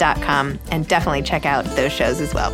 and definitely check out those shows as well.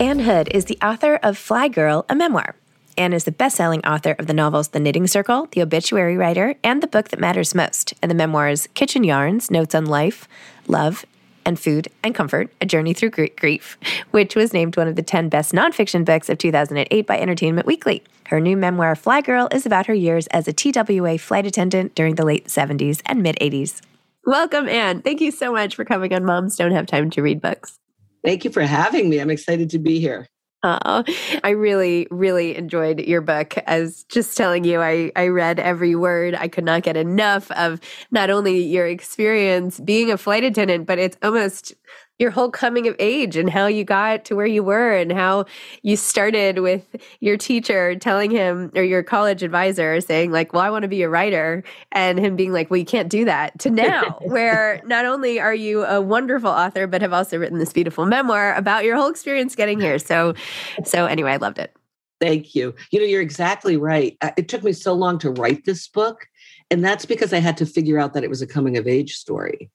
Ann Hood is the author of Fly Girl, a memoir. Anne is the best selling author of the novels The Knitting Circle, The Obituary Writer, and The Book That Matters Most, and the memoirs Kitchen Yarns, Notes on Life, Love, and Food and Comfort, A Journey Through Grief, which was named one of the 10 best nonfiction books of 2008 by Entertainment Weekly. Her new memoir, Fly Girl, is about her years as a TWA flight attendant during the late 70s and mid 80s. Welcome, Ann. Thank you so much for coming on Moms Don't Have Time to Read Books. Thank you for having me. I'm excited to be here. Oh, I really, really enjoyed your book. As just telling you, I, I read every word. I could not get enough of not only your experience being a flight attendant, but it's almost your whole coming of age and how you got to where you were and how you started with your teacher telling him or your college advisor saying like well i want to be a writer and him being like well you can't do that to now where not only are you a wonderful author but have also written this beautiful memoir about your whole experience getting here so so anyway i loved it Thank you. You know, you're exactly right. It took me so long to write this book. And that's because I had to figure out that it was a coming of age story.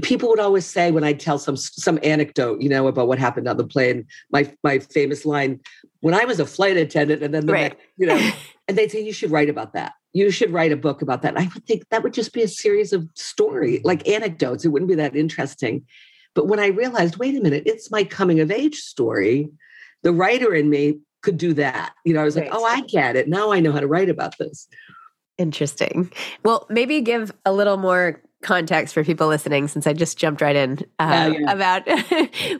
People would always say when I tell some some anecdote, you know, about what happened on the plane, my my famous line, when I was a flight attendant, and then the Right. next, you know, and they'd say, you should write about that. You should write a book about that. I would think that would just be a series of story, like anecdotes. It wouldn't be that interesting. But when I realized, wait a minute, it's my coming of age story, the writer in me could do that. You know, I was like, oh, I get it. Now I know how to write about this. Interesting. Well, maybe give a little more context for people listening, since I just jumped right in uh, Yeah, yeah. about uh,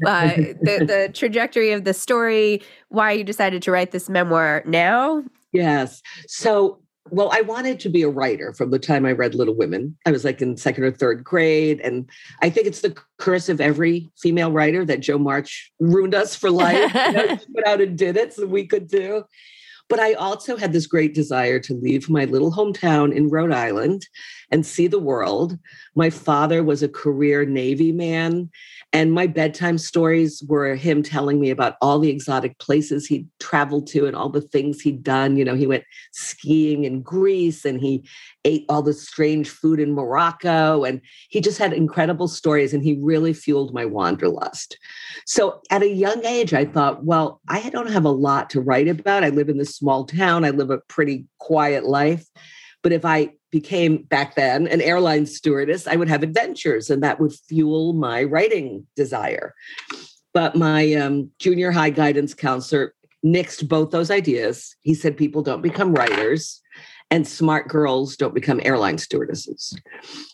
the, the trajectory of the story, why you decided to write this memoir now. Yes. So well, I wanted to be a writer from the time I read Little Women. I was like in second or third grade. And I think it's the curse of every female writer that Jo March ruined us for life. you know, she went out and did it so we could do. But I also had this great desire to leave my little hometown in Rhode Island and see the world. My father was a career Navy man, and my bedtime stories were him telling me about all the exotic places he'd traveled to and all the things he'd done. You know, he went skiing in Greece and he ate all the strange food in Morocco. And he just had incredible stories and he really fueled my wanderlust. So at a young age, I thought, well, I don't have a lot to write about. I live in this small town, I live a pretty quiet life. But if I became back then an airline stewardess, I would have adventures and that would fuel my writing desire. But my um, junior high guidance counselor nixed both those ideas. He said people don't become writers and smart girls don't become airline stewardesses.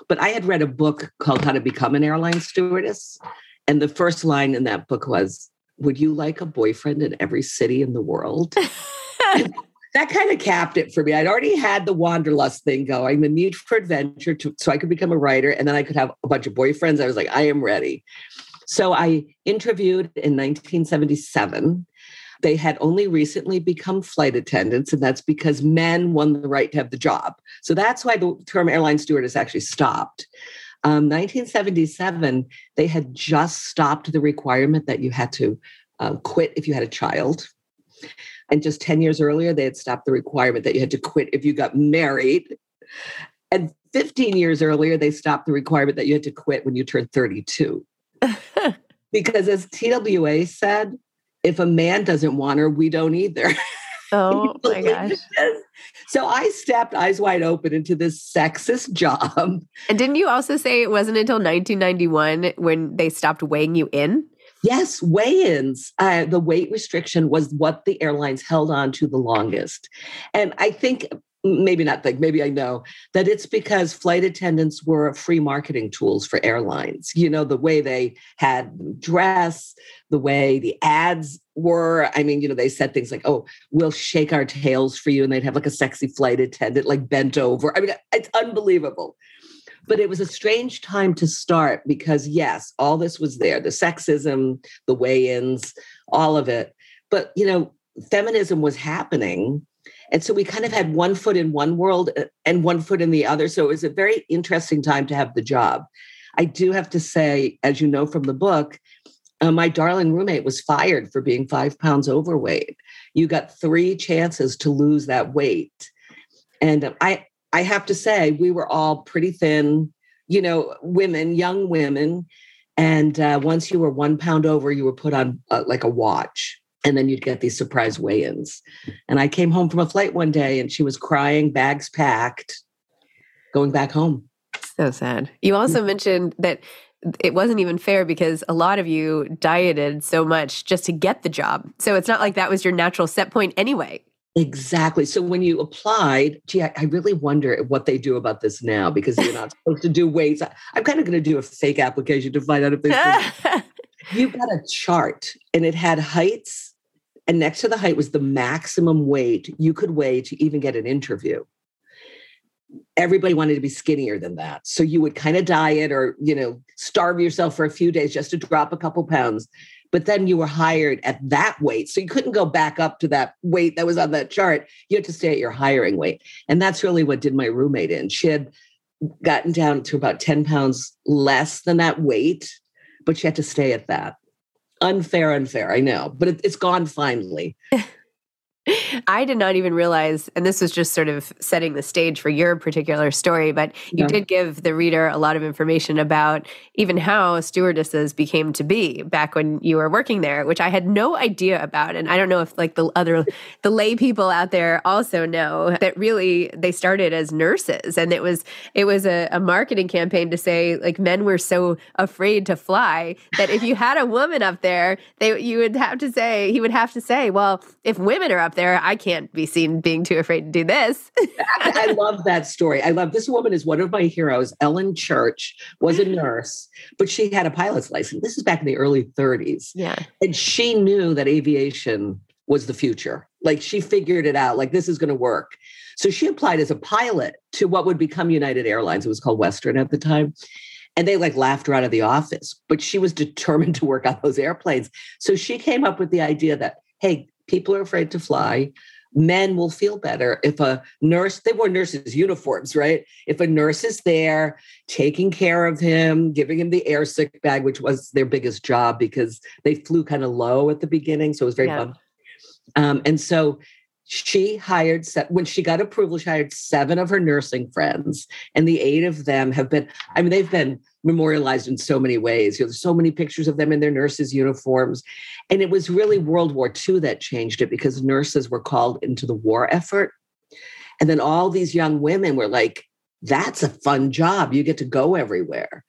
But I had read a book called How to Become an Airline Stewardess. And the first line in that book was, Would you like a boyfriend in every city in the world? that kind of capped it for me. I'd already had the wanderlust thing going, the need for adventure to, so I could become a writer and then I could have a bunch of boyfriends. I was like, I am ready. So I interviewed in 1977. They had only recently become flight attendants, and that's because men won the right to have the job. So that's why the term airline stewardess actually stopped. Um, 1977, they had just stopped the requirement that you had to uh, quit if you had a child. And just 10 years earlier, they had stopped the requirement that you had to quit if you got married. And 15 years earlier, they stopped the requirement that you had to quit when you turned 32. because as TWA said, if a man doesn't want her, we don't either. Oh my gosh. So I stepped eyes wide open into this sexist job. And didn't you also say it wasn't until 1991 when they stopped weighing you in? Yes, weigh ins. Uh, the weight restriction was what the airlines held on to the longest. And I think, maybe not think, maybe I know that it's because flight attendants were free marketing tools for airlines. You know, the way they had dress, the way the ads were. I mean, you know, they said things like, oh, we'll shake our tails for you. And they'd have like a sexy flight attendant like bent over. I mean, it's unbelievable. But it was a strange time to start because, yes, all this was there the sexism, the weigh ins, all of it. But, you know, feminism was happening. And so we kind of had one foot in one world uh, and one foot in the other. So it was a very interesting time to have the job. I do have to say, as you know from the book, uh, my darling roommate was fired for being five pounds overweight. You got three chances to lose that weight. And I, I have to say, we were all pretty thin, you know, women, young women. And uh, once you were one pound over, you were put on uh, like a watch. And then you'd get these surprise weigh ins. And I came home from a flight one day and she was crying, bags packed, going back home. So sad. You also mentioned that it wasn't even fair because a lot of you dieted so much just to get the job. So it's not like that was your natural set point anyway. Exactly. So when you applied, gee, I, I, really wonder what they do about this now because you're not supposed to do weights. I, am kind of going to do a fake application to find out if they. you got a chart and it had heights, and next to the height was the maximum weight you could weigh to even get an interview. Everybody wanted to be skinnier than that, so you would kind of diet or you know starve yourself for a few days just to drop a couple pounds but then you were hired at that weight. So you couldn't go back up to that weight that was on that chart. You had to stay at your hiring weight. And that's really what did my roommate in. She had gotten down to about 10 pounds less than that weight, but she had to stay at that. Unfair, unfair, I know, but it, it's gone finally. I did not even realize, and this was just sort of setting the stage for your particular story, but you yeah. did give the reader a lot of information about even how stewardesses became to be back when you were working there, which I had no idea about. And I don't know if like the other, the lay people out there also know that really they started as nurses. And it was, it was a, a marketing campaign to say like men were so afraid to fly that if you had a woman up there, they, you would have to say, he would have to say, well, if women are up there. I can't be seen being too afraid to do this. I love that story. I love this woman is one of my heroes. Ellen Church was a mm. nurse, but she had a pilot's license. This is back in the early 30s. Yeah. And she knew that aviation was the future. Like she figured it out, like this is going to work. So she applied as a pilot to what would become United Airlines. It was called Western at the time. And they like laughed her out of the office, but she was determined to work on those airplanes. So she came up with the idea that, hey, people are afraid to fly. Men will feel better if a nurse they wore nurses uniforms right? If a nurse is there taking care of him giving him the air sick bag which was their biggest job because they flew kind of low at the beginning so it was very yeah. fun um, and so she hired when she got approval she hired seven of her nursing friends and the eight of them have been i mean they've been memorialized in so many ways. You know, there's so many pictures of them in their nurses uniforms. And it was really world war ii that changed it because nurses were called into the war effort. And then all these young women were like that's a fun job. You get to go everywhere.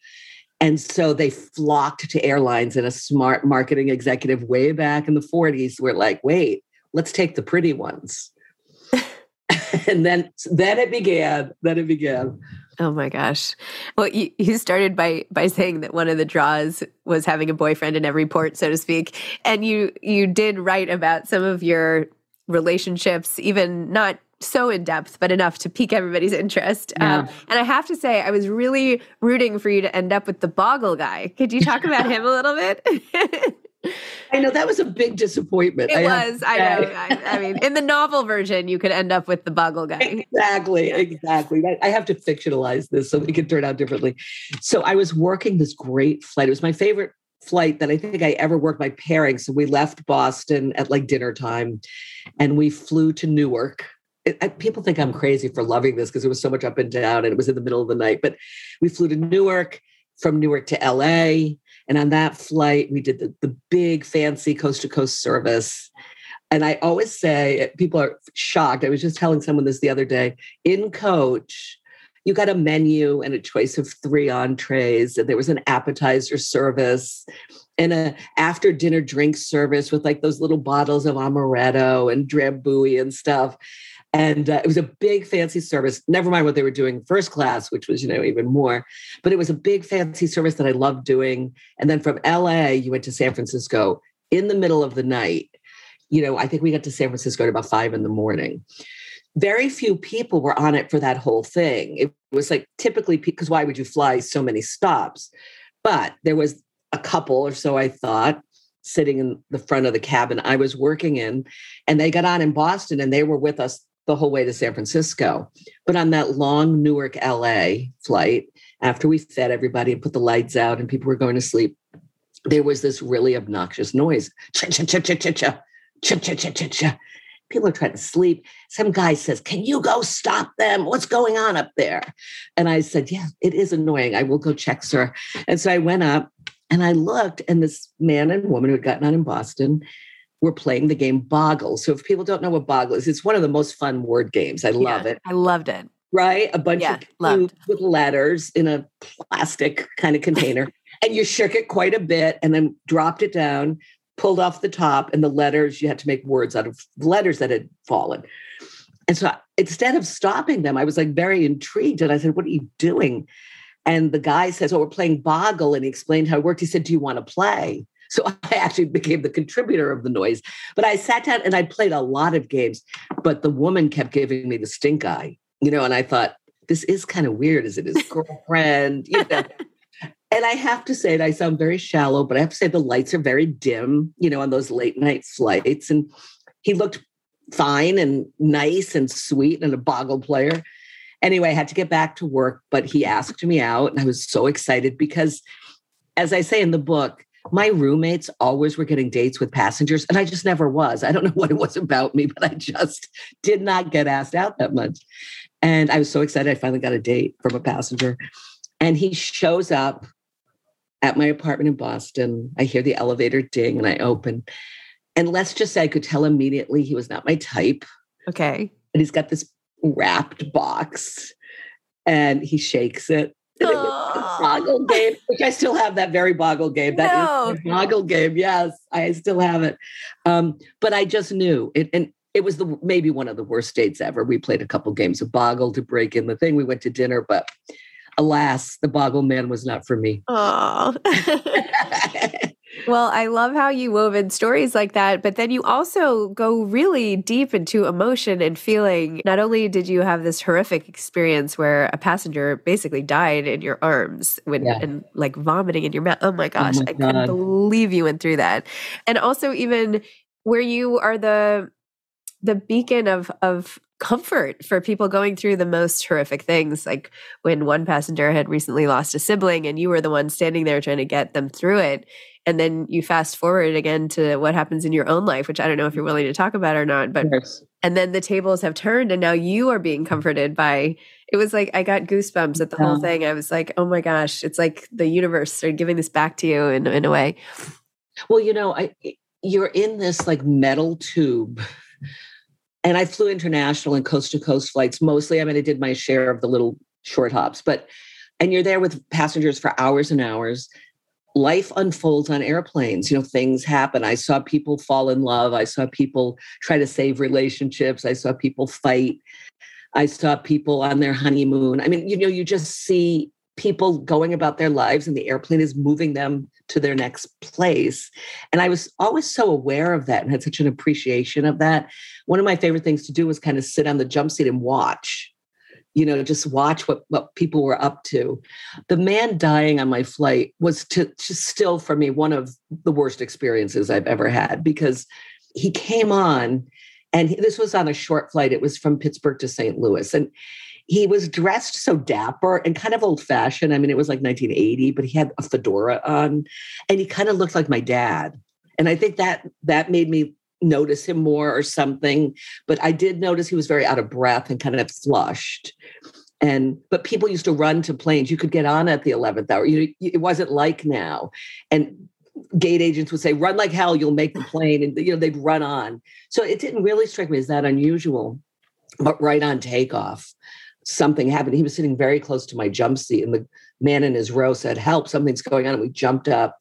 And so they flocked to airlines and a smart marketing executive way back in the 40s were like wait let's take the pretty ones. and then then it began. Then it began. Oh my gosh. Well, you, you started by by saying that one of the draws was having a boyfriend in every port, so to speak. And you you did write about some of your relationships, even not so in depth, but enough to pique everybody's interest. Yeah. Um, and I have to say, I was really rooting for you to end up with the Boggle guy. Could you talk about him a little bit? I know that was a big disappointment. It I was. I know. I, I, mean, in the novel version, you could end up with the Boggle guy. Exactly. Exactly. I have to fictionalize this so it can turn out differently. So I was working this great flight. It was my favorite flight that I think I ever worked my pairing. So we left Boston at like dinner time and we flew to Newark. It, I, people think I'm crazy for loving this because it was so much up and down and it was in the middle of the night. But we flew to Newark, from Newark to LA and on that flight, we did the, the big fancy coast to coast service. And I always say, people are shocked. I was just telling someone this the other day in coach, you got a menu and a choice of three entrees, and there was an appetizer service and a after dinner drink service with like those little bottles of amaretto and drambuie and stuff. And uh, it was a big fancy service. Never mind what they were doing first class, which was, you know, even more. But it was a big fancy service that I loved doing. And then from LA, you went to San Francisco in the middle of the night. You know, I think we got to San Francisco at about five in the morning. Very few people were on it for that whole thing. It was like typically because why would you fly so many stops? But there was a couple or so, I thought, sitting in the front of the cabin I was working in, and they got on in Boston and they were with us the whole way to San Francisco. But on that long Newark LA flight, after we fed everybody and put the lights out and people were going to sleep, there was this really obnoxious noise. People are trying to sleep. Some guy says, Can you go stop them? What's going on up there? And I said, Yeah, it is annoying. I will go check, sir. And so I went up and I looked, and this man and woman who had gotten on in Boston we're playing the game Boggle. So if people don't know what Boggle is, it's one of the most fun word games. I love yeah, it. I loved it. Right? A bunch yeah, of with letters in a plastic kind of container. and you shook it quite a bit and then dropped it down, pulled off the top, and the letters, you had to make words out of letters that had fallen. And so instead of stopping them, I was like very intrigued. And I said, What are you doing? And the guy says, Oh, we're playing Boggle. And he explained how it worked. He said, Do you want to play? So I actually became the contributor of the noise. But I sat down and I played a lot of games, but the woman kept giving me the stink eye, you know, and I thought, this is kind of weird as it is girlfriend, you know. and I have to say, it, I sound very shallow, but I have to say the lights are very dim, you know, on those late night flights. And he looked fine and nice and sweet and a boggle player. Anyway, I had to get back to work, but he asked me out, and I was so excited because, as I say in the book, my roommates always were getting dates with passengers, and I just never was. I don't know what it was about me, but I just did not get asked out that much. And I was so excited. I finally got a date from a passenger. And he shows up at my apartment in Boston. I hear the elevator ding and I open. And let's just say I could tell immediately he was not my type. Okay. And he's got this wrapped box and he shakes it boggle game, which I still have that very boggle game. That no. boggle game. Yes, I still have it. Um, but I just knew it, and it was the maybe one of the worst dates ever. We played a couple games of boggle to break in the thing. We went to dinner, but alas, the boggle man was not for me. Oh. Well, I love how you wove in stories like that, but then you also go really deep into emotion and feeling. Not only did you have this horrific experience where a passenger basically died in your arms when yeah. and like vomiting in your mouth. Oh my gosh, oh my I couldn't believe you went through that. And also even where you are the the beacon of of comfort for people going through the most horrific things like when one passenger had recently lost a sibling and you were the one standing there trying to get them through it and then you fast forward again to what happens in your own life which i don't know if you're willing to talk about or not but yes. and then the tables have turned and now you are being comforted by it was like i got goosebumps at the yeah. whole thing i was like oh my gosh it's like the universe started giving this back to you in, in a way well you know i you're in this like metal tube and I flew international and coast to coast flights mostly. I mean, I did my share of the little short hops, but and you're there with passengers for hours and hours. Life unfolds on airplanes. You know, things happen. I saw people fall in love. I saw people try to save relationships. I saw people fight. I saw people on their honeymoon. I mean, you know, you just see people going about their lives and the airplane is moving them to their next place. And I was always so aware of that and had such an appreciation of that. One of my favorite things to do was kind of sit on the jump seat and watch, you know, just watch what, what people were up to. The man dying on my flight was to, to still for me one of the worst experiences I've ever had because he came on and this was on a short flight. It was from Pittsburgh to St. Louis. And he was dressed so dapper and kind of old fashioned. I mean, it was like 1980, but he had a fedora on and he kind of looked like my dad. And I think that that made me notice him more or something. But I did notice he was very out of breath and kind of flushed. And but people used to run to planes. You could get on at the 11th hour. You know, it wasn't like now. And gate agents would say, run like hell, you'll make the plane. And you know, they'd run on. So it didn't really strike me as that unusual. But right on takeoff, something happened. He was sitting very close to my jump seat, and the man in his row said, Help, something's going on. And we jumped up.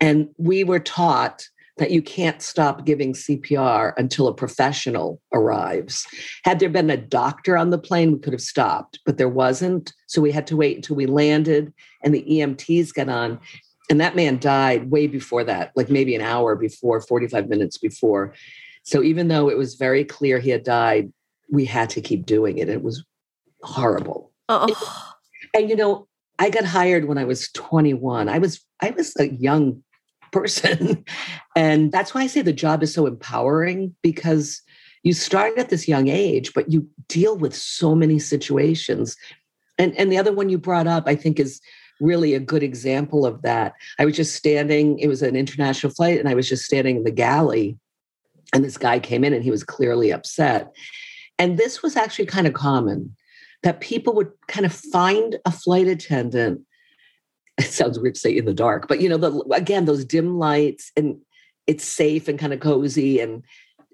And we were taught that you can't stop giving CPR until a professional arrives. Had there been a doctor on the plane, we could have stopped, but there wasn't. So we had to wait until we landed and the EMTs got on. And that man died way before that, like maybe an hour before, 45 minutes before. So even though it was very clear he had died, we had to keep doing it. It was horrible. Oh. And, you know, I got hired when I was 21. I was I was a young person. and that's why I say the job is so empowering because you start at this young age, but you deal with so many situations. And and the other one you brought up, I think, is really a good example of that. I was just standing, it was an international flight, and I was just standing in the galley, and this guy came in and he was clearly upset. And this was actually kind of common that people would kind of find a flight attendant. It sounds weird to say in the dark, but you know, the, again, those dim lights and it's safe and kind of cozy and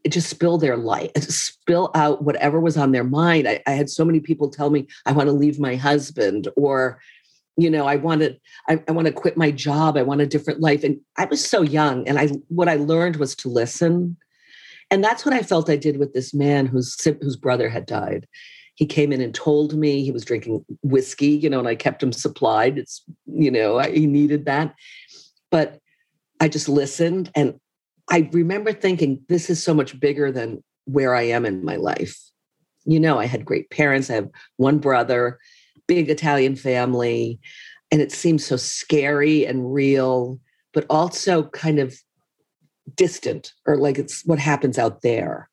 it just spill their light, spill out whatever was on their mind. I, I had so many people tell me, I want to leave my husband or, you know, I wanted, I, I want to quit my job. I want a different life. And I was so young. And I, what I learned was to listen. And that's what I felt I did with this man whose, whose brother had died he came in and told me he was drinking whiskey, you know, and I kept him supplied. It's, you know, I, he needed that. But I just listened. And I remember thinking, this is so much bigger than where I am in my life. You know, I had great parents. I have one brother, big Italian family. And it seems so scary and real, but also kind of distant or like it's what happens out there.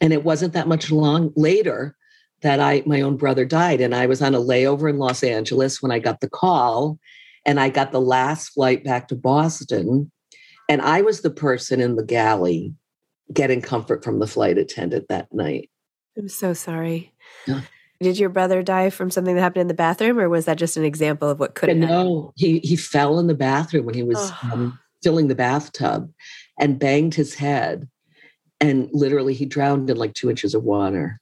And it wasn't that much long later that I my own brother died and I was on a layover in Los Angeles when I got the call and I got the last flight back to Boston and I was the person in the galley getting comfort from the flight attendant that night. I'm so sorry. Yeah. Did your brother die from something that happened in the bathroom, or was that just an example of what could have No, he he fell in the bathroom when he was oh. um, filling the bathtub and banged his head, and literally he drowned in like two inches of water.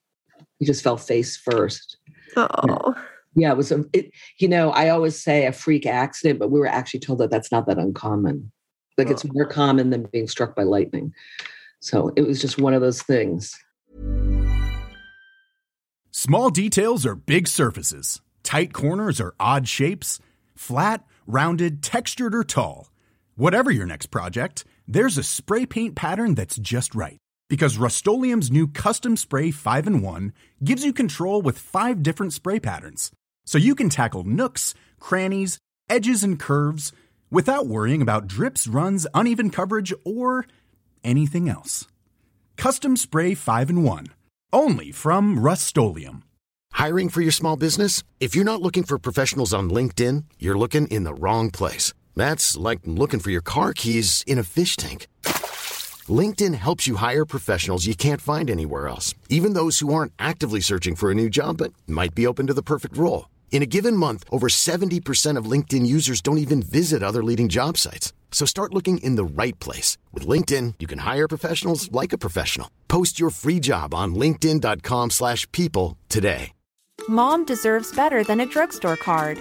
He just fell face first. Oh. Yeah, it was a, it, you know, I always say a freak accident, but we were actually told that that's not that uncommon. Like oh. it's more common than being struck by lightning. So it was just one of those things. Small details are big surfaces, tight corners are odd shapes, flat, rounded, textured, or tall. Whatever your next project, there's a spray paint pattern that's just right. Because Rust new Custom Spray 5 in 1 gives you control with five different spray patterns. So you can tackle nooks, crannies, edges, and curves without worrying about drips, runs, uneven coverage, or anything else. Custom Spray 5 in 1. Only from Rust Hiring for your small business? If you're not looking for professionals on LinkedIn, you're looking in the wrong place. That's like looking for your car keys in a fish tank. LinkedIn helps you hire professionals you can't find anywhere else, even those who aren't actively searching for a new job but might be open to the perfect role. In a given month, over 70% of LinkedIn users don't even visit other leading job sites. So start looking in the right place. With LinkedIn, you can hire professionals like a professional. Post your free job on linkedin.com slash people today. Mom deserves better than a drugstore card.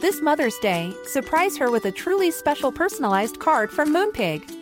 This Mother's Day, surprise her with a truly special personalized card from Moonpig.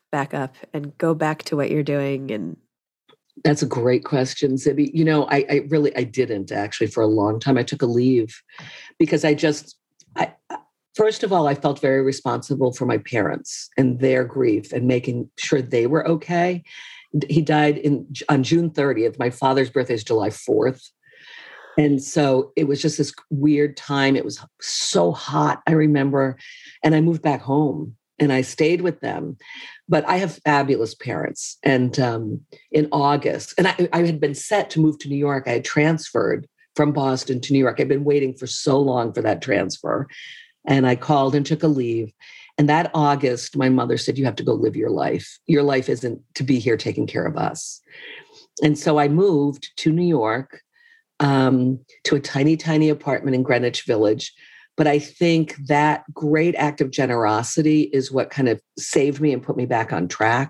back up and go back to what you're doing and that's a great question, Zibby. You know, I, I, really I didn't actually for a long time. I took a leave because I just I first of all, I felt very responsible for my parents and their grief and making sure they were okay. He died in on June 30th. My father's birthday is July 4th. And so it was just this weird time. It was so hot, I remember. And I moved back home and I stayed with them. But I have fabulous parents. And um, in August, and I, I, had been set to move to New York. I had transferred from Boston to New York. I'd been waiting for so long for that transfer. And I called and took a leave. And that August, my mother said, You have to go live your life. Your life isn't to be here taking care of us. And so I moved to New York um, to a tiny, tiny apartment in Greenwich Village but I think that great act of generosity is what kind of saved me and put me back on track.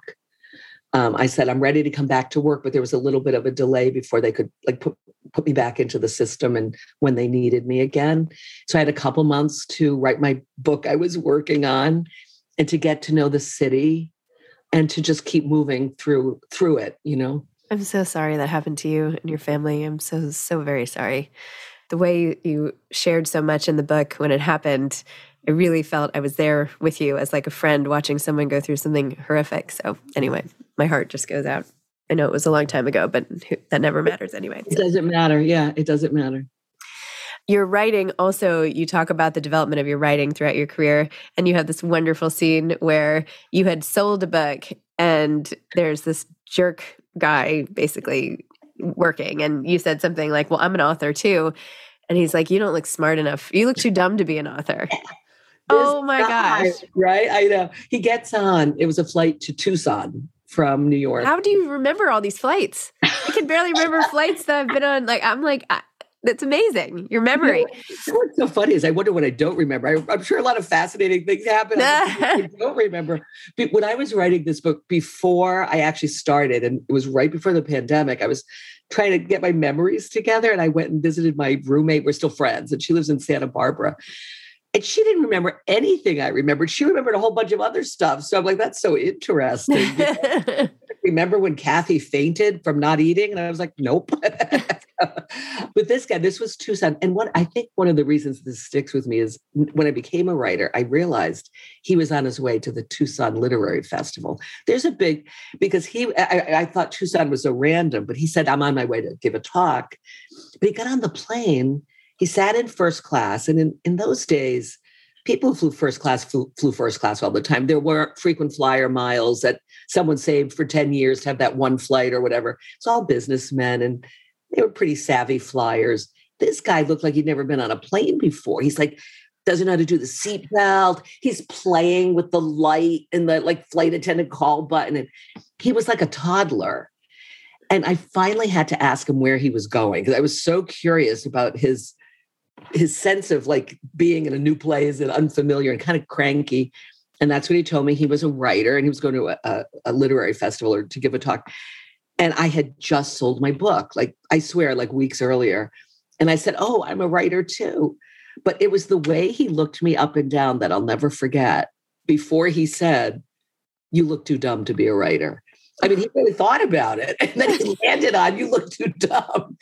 Um, I said, I'm ready to come back to work, but there was a little bit of a delay before they could like put, put me back into the system and when they needed me again. So I had a couple months to write my book I was working on and to get to know the city and to just keep moving through through it, you know. I'm so sorry that happened to you and your family. I'm so so very sorry the way you shared so much in the book when it happened, I really felt I was there with you as like a friend watching someone go through something horrific. So anyway, my heart just goes out. I know it was a long time ago, but that never matters anyway. It doesn't matter. Yeah, it doesn't matter. Your writing also, you talk about the development of your writing throughout your career. And you have this wonderful scene where you had sold a book and there's this jerk guy basically working and you said something like well i'm an author too and he's like you don't look smart enough. You look too dumb to be an author. Oh my guy, gosh. right? I know. He gets on it was a flight to tucson from new york. How do you remember all these flights? I can barely remember flights that i've been on like i'm like I, that's amazing. Your memory. You know, what's so funny is I wonder what I don't remember. I, am sure a lot of fascinating things happen. I don't remember. But when I was writing this book before I actually started, and it was right before the pandemic, I was trying to get my memories together. And I went and visited my roommate. We're still friends, and she lives in Santa Barbara. And she didn't remember anything I remembered. She remembered a whole bunch of other stuff. So I'm like, that's so interesting. remember when Kathy fainted from not eating? And I was like, nope. but this guy, this was Tucson. And what I think one of the reasons this sticks with me is when I became a writer, I realized he was on his way to the Tucson Literary Festival. There's a big, because he, I, I thought Tucson was so random, but he said, I'm on my way to give a talk. But he got on the plane he sat in first class. And in, in those days, people flew first class flew, flew, first class all the time. There weren't frequent flyer miles that someone saved for 10 years to have that one flight or whatever. It's all businessmen and they were pretty savvy flyers. This guy looked like he'd never been on a plane before. He's like, doesn't know how to do the seatbelt. He's playing with the light and the like flight attendant call button. And he was like a toddler. And I finally had to ask him where he was going because I was so curious about his his sense of like being in a new place and unfamiliar and kind of cranky. And that's when he told me. He was a writer and he was going to a, a, literary festival or to give a talk. And I had just sold my book, like I swear, like weeks earlier. And I said, Oh, I'm a writer too. But it was the way he looked me up and down that I'll never forget before he said, You look too dumb to be a writer. I mean, he really thought about it. And then he landed on, You look too dumb.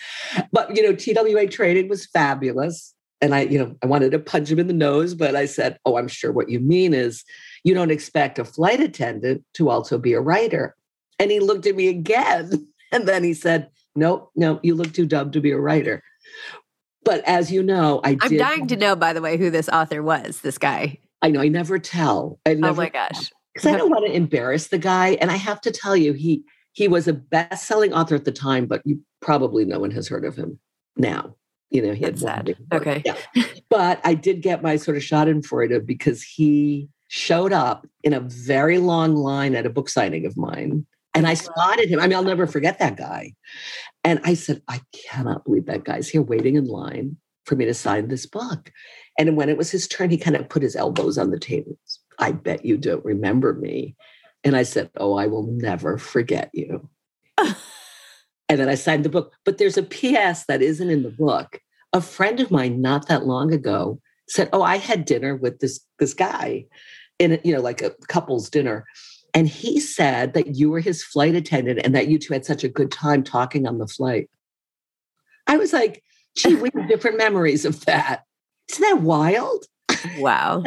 But, you know, TWA trading was fabulous. And I, you know, I wanted to punch him in the nose, but I said, Oh, I'm sure what you mean is you don't expect a flight attendant to also be a writer. And he looked at me again. And then he said, Nope, no, you look too dumb to be a writer. But as you know, I I'm dying to know, by the way, who this author was, this guy. I know, I never tell. I oh never oh my gosh. Because I don't want to embarrass the guy. And I have to tell you, he he was a best-selling author at the time, but you probably no one has heard of him now. You know, he That's sad. Okay. Yeah. but I did get my sort of shot in for it uh, because he showed up in a very long line at a book signing of mine. And I spotted him. I mean, I'll never forget that guy. And I said, I cannot believe that guy's here waiting in line for me to sign this book. And when it was his turn, he kind of put his elbows on the tables. I bet you don't remember me. And I said, Oh, I will never forget you. and then I signed the book. But there's a PS that isn't in the book. A friend of mine not that long ago said, Oh, I had dinner with this, this guy in you know like a couple's dinner. And he said that you were his flight attendant and that you two had such a good time talking on the flight. I was like gee we have different memories of that. Isn't that wild? Wow.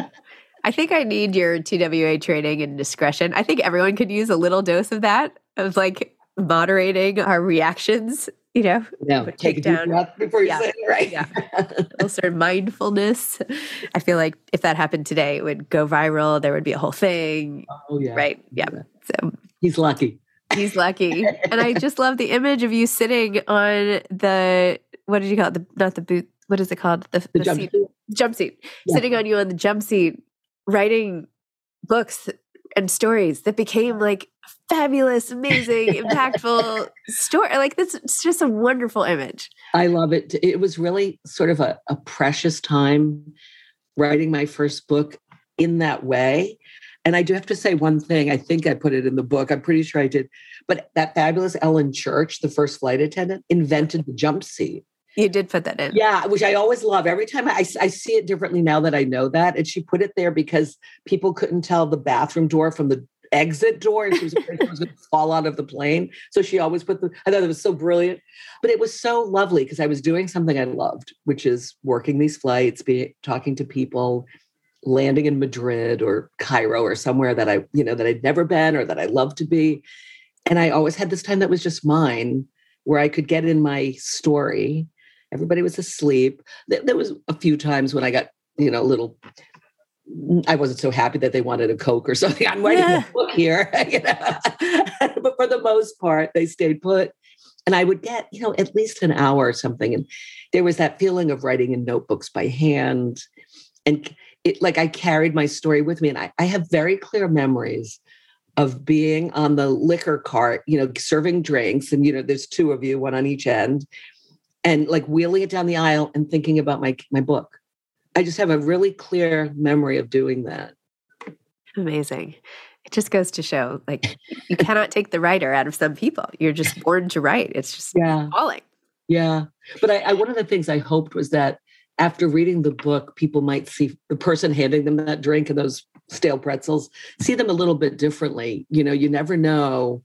I think i need your twa training and discretion. I think everyone could use a little dose of that of like moderating our reactions you know, no, take, a down. breath before you yeah. say it, right? Yeah. also mindfulness. I feel like if that happened today, it would go viral. There would be a whole thing. Oh yeah. Right. Yeah. yeah. So he's lucky. He's lucky. and I just love the image of you sitting on the what did you call it? The not the boot. What is it called? The, the, the jump seat. Jump seat. Yeah. Sitting on you on the jump seat, writing books and stories that became like fabulous, amazing, impactful story. Like this, it's just a wonderful image. I love it. It was really sort of a, a precious time writing my first book in that way. And I do have to say one thing. I think I put it in the book. I'm pretty sure I did. But that fabulous Ellen Church, the first flight attendant, invented the jump seat. You did put that in. Yeah, which I always love. Every time I, I see it differently now that I know that. And she put it there because people couldn't tell the bathroom door from the exit door and she was afraid she was going to fall out of the plane. So she always put the, I thought it was so brilliant. But it was so lovely because I was doing something I loved, which is working these flights, be, talking to people, landing in Madrid or Cairo or somewhere that I, you know, that I'd never been or that I love to be. And I always had this time that was just mine where I could get in my story Everybody was asleep. There was a few times when I got, you know, a little Mm, I wasn't so happy that they wanted a Coke or something. I'm writing yeah. a book here. You know? but for the most part, they stayed put. And I would get, you know, at least an hour or something. And there was that feeling of writing in notebooks by hand. And it like I carried my story with me. And I, I have very clear memories of being on the liquor cart, you know, serving drinks. And, you know, there's two of you, one on each end and like wheeling it down the aisle and thinking about my my book. I just have a really clear memory of doing that. Amazing. It just goes to show like you cannot take the writer out of some people. You're just born to write. It's just yeah. falling. Yeah. But I, I one of the things I hoped was that after reading the book, people might see the person handing them that drink and those stale pretzels, see them a little bit differently. You know, you never know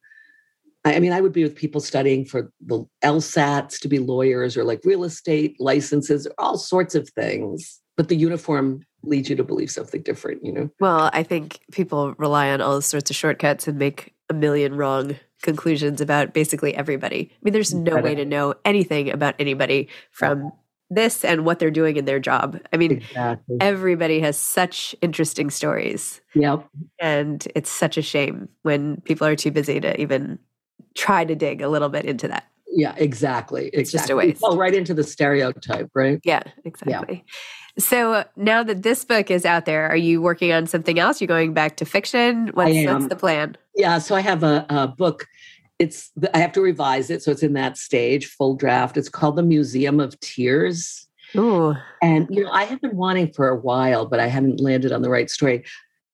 I mean, I would be with people studying for the LSATs to be lawyers or like real estate licenses, all sorts of things. But the uniform leads you to believe something different, you know? Well, I think people rely on all sorts of shortcuts and make a million wrong conclusions about basically everybody. I mean, there's no way to know anything about anybody from this and what they're doing in their job. I mean, exactly. everybody has such interesting stories. Yep. And it's such a shame when people are too busy to even try to dig a little bit into that. Yeah, exactly. It's just a waste. Oh, right into the stereotype, right? Yeah, exactly. Yeah. So uh, now that this book is out there, are you working on something else? You're going back to fiction? What's, what's the plan? Yeah, so I have a, a book. It's I have to revise it, so it's in that stage, full draft. It's called The Museum of Tears. Ooh. And you know, I have been wanting for a while, but I hadn't landed on the right story.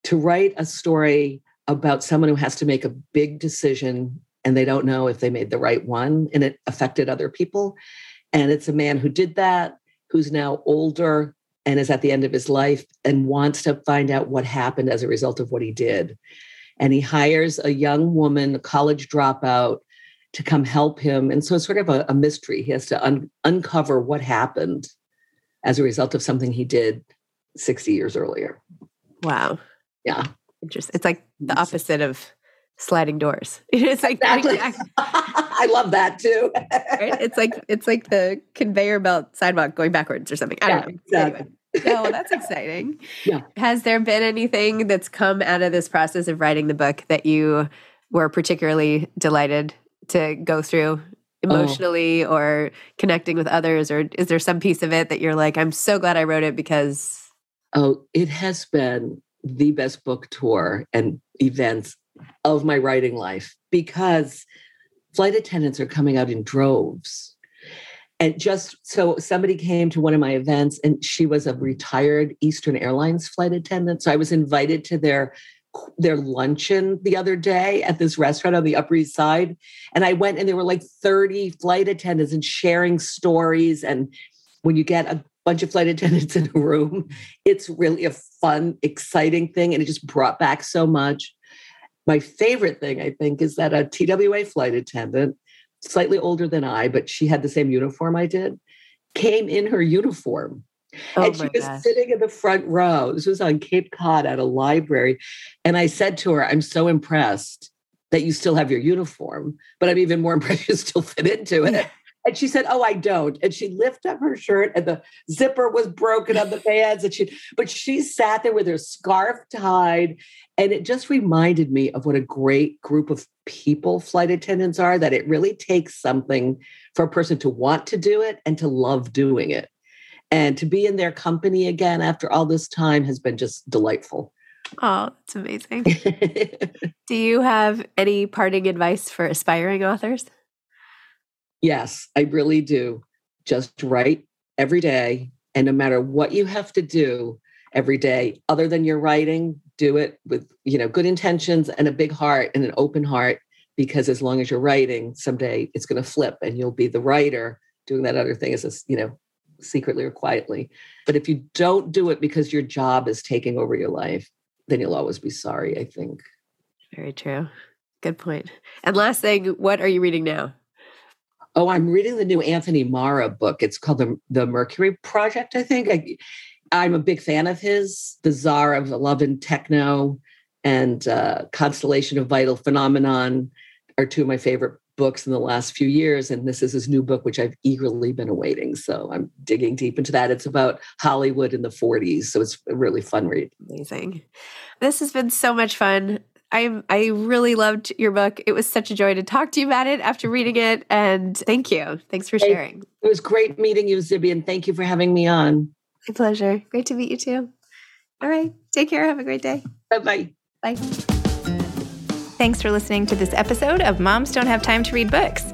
to write a story about someone who has to make a big decision and they don't know if they made the right one and it affected other people. And it's a man who did that, who's now older and is at the end of his life and wants to find out what happened as a result of what he did. And he hires a young woman, a college dropout, to come help him. And so it's sort of a, a mystery. He has to un- uncover what happened as a result of something he did 60 years earlier. Wow. Yeah. Interesting. It's like the opposite of sliding doors. It's like exactly. I love that too. right? It's like it's like the conveyor belt sidewalk going backwards or something. I yeah, don't know. Exactly. Anyway. oh, that's exciting. Yeah. Has there been anything that's come out of this process of writing the book that you were particularly delighted to go through oh. emotionally oh. or connecting with others? Or is there some piece of it that you're like, I'm so glad I wrote it because? Oh, it has been the best book tour and events of my writing life because flight attendants are coming out in droves. And just so somebody came to one of my events and she was a retired Eastern Airlines flight attendant. So I was invited to their their luncheon the other day at this restaurant on the Upper East Side. And I went and there were like 30 flight attendants and sharing stories. And when you get a bunch of flight attendants in a room, it's really a fun, exciting thing. And it just brought back so much. My favorite thing, I think, is that a TWA flight attendant, slightly older than I, but she had the same uniform I did, came in her uniform. Oh and she was gosh. sitting in the front row. This was on Cape Cod at a library. And I said to her, I'm so impressed that you still have your uniform, but I'm even more impressed you still fit into it. And she said, "Oh, I don't." And she lifted up her shirt, and the zipper was broken on the pants. And she, but she sat there with her scarf tied, and it just reminded me of what a great group of people flight attendants are. That it really takes something for a person to want to do it and to love doing it, and to be in their company again after all this time has been just delightful. Oh, that's amazing. do you have any parting advice for aspiring authors? Yes, I really do. Just write every day. And no matter what you have to do every day, other than your writing, do it with, you know, good intentions and a big heart and an open heart. Because as long as you're writing, someday it's going to flip and you'll be the writer doing that other thing as a, you know, secretly or quietly. But if you don't do it because your job is taking over your life, then you'll always be sorry, I think. Very true. Good point. And last thing, what are you reading now? Oh, I'm reading the new Anthony Marra book. It's called the the Mercury Project. I think I, I'm a big fan of his. The Tsar of Love and Techno and uh, Constellation of Vital Phenomenon are two of my favorite books in the last few years. And this is his new book, which I've eagerly been awaiting. So I'm digging deep into that. It's about Hollywood in the 40s. So it's a really fun read. Amazing. This has been so much fun. I I really loved your book. It was such a joy to talk to you about it after reading it. And thank you. Thanks for sharing. It was great meeting you, Zibby, and thank you for having me on. My pleasure. Great to meet you too. All right. Take care. Have a great day. Bye-bye. Bye. Thanks for listening to this episode of Moms Don't Have Time to Read Books.